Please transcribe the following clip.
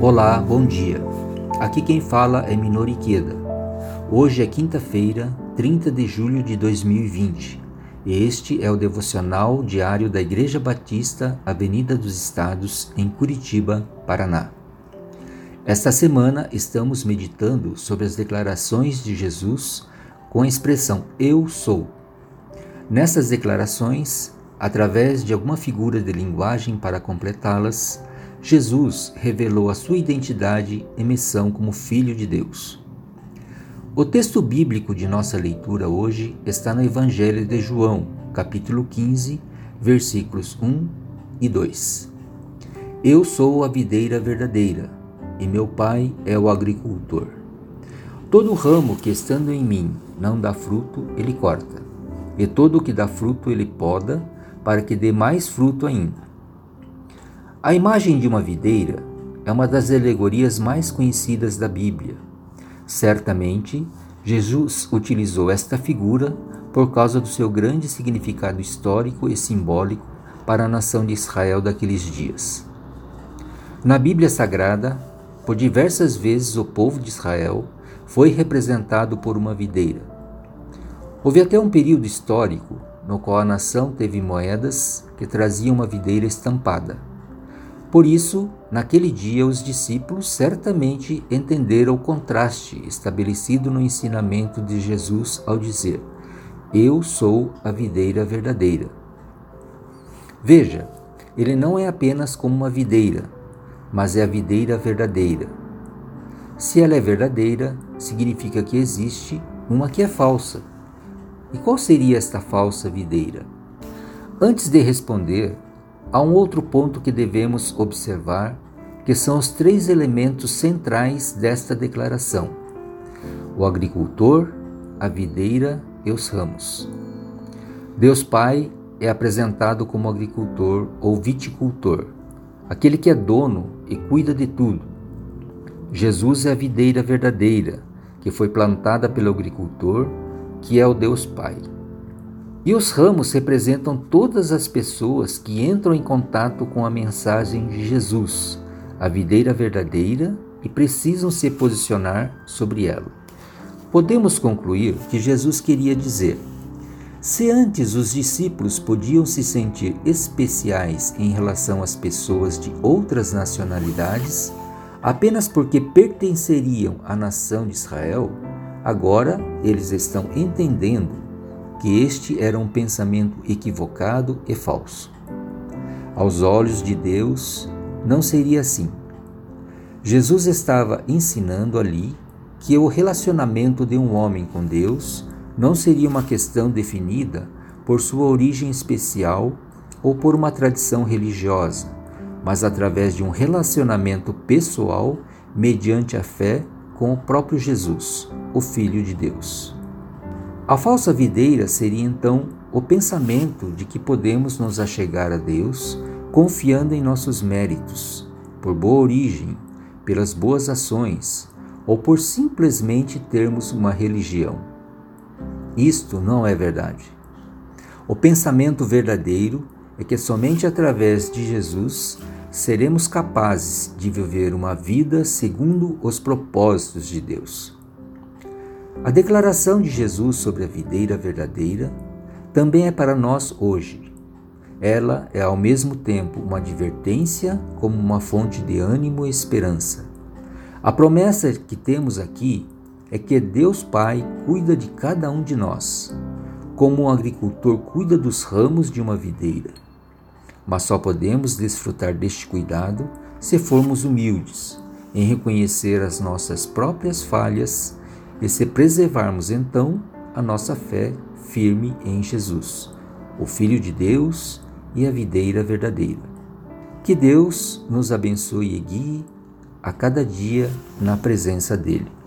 Olá, bom dia. Aqui quem fala é Minori Queda. Hoje é quinta-feira, 30 de julho de 2020. E este é o devocional diário da Igreja Batista, Avenida dos Estados, em Curitiba, Paraná. Esta semana estamos meditando sobre as declarações de Jesus com a expressão Eu sou. Nessas declarações, através de alguma figura de linguagem para completá-las, Jesus revelou a sua identidade e missão como Filho de Deus. O texto bíblico de nossa leitura hoje está no Evangelho de João, capítulo 15, versículos 1 e 2. Eu sou a videira verdadeira, e meu pai é o agricultor. Todo ramo que estando em mim não dá fruto, ele corta, e todo o que dá fruto, ele poda, para que dê mais fruto ainda. A imagem de uma videira é uma das alegorias mais conhecidas da Bíblia. Certamente, Jesus utilizou esta figura por causa do seu grande significado histórico e simbólico para a nação de Israel daqueles dias. Na Bíblia Sagrada, por diversas vezes o povo de Israel foi representado por uma videira. Houve até um período histórico no qual a nação teve moedas que traziam uma videira estampada. Por isso, naquele dia, os discípulos certamente entenderam o contraste estabelecido no ensinamento de Jesus ao dizer: Eu sou a videira verdadeira. Veja, ele não é apenas como uma videira, mas é a videira verdadeira. Se ela é verdadeira, significa que existe uma que é falsa. E qual seria esta falsa videira? Antes de responder, Há um outro ponto que devemos observar, que são os três elementos centrais desta declaração: o agricultor, a videira e os ramos. Deus Pai é apresentado como agricultor ou viticultor, aquele que é dono e cuida de tudo. Jesus é a videira verdadeira, que foi plantada pelo agricultor, que é o Deus Pai. E os ramos representam todas as pessoas que entram em contato com a mensagem de Jesus, a videira verdadeira, e precisam se posicionar sobre ela. Podemos concluir que Jesus queria dizer: se antes os discípulos podiam se sentir especiais em relação às pessoas de outras nacionalidades, apenas porque pertenceriam à nação de Israel, agora eles estão entendendo que este era um pensamento equivocado e falso. Aos olhos de Deus, não seria assim. Jesus estava ensinando ali que o relacionamento de um homem com Deus não seria uma questão definida por sua origem especial ou por uma tradição religiosa, mas através de um relacionamento pessoal mediante a fé com o próprio Jesus, o Filho de Deus. A falsa videira seria então o pensamento de que podemos nos achegar a Deus confiando em nossos méritos, por boa origem, pelas boas ações ou por simplesmente termos uma religião. Isto não é verdade. O pensamento verdadeiro é que somente através de Jesus seremos capazes de viver uma vida segundo os propósitos de Deus. A declaração de Jesus sobre a videira verdadeira também é para nós hoje. Ela é ao mesmo tempo uma advertência como uma fonte de ânimo e esperança. A promessa que temos aqui é que Deus Pai cuida de cada um de nós, como um agricultor cuida dos ramos de uma videira. Mas só podemos desfrutar deste cuidado se formos humildes, em reconhecer as nossas próprias falhas e se preservarmos então a nossa fé firme em Jesus, o Filho de Deus e a videira verdadeira. Que Deus nos abençoe e guie a cada dia na presença dEle.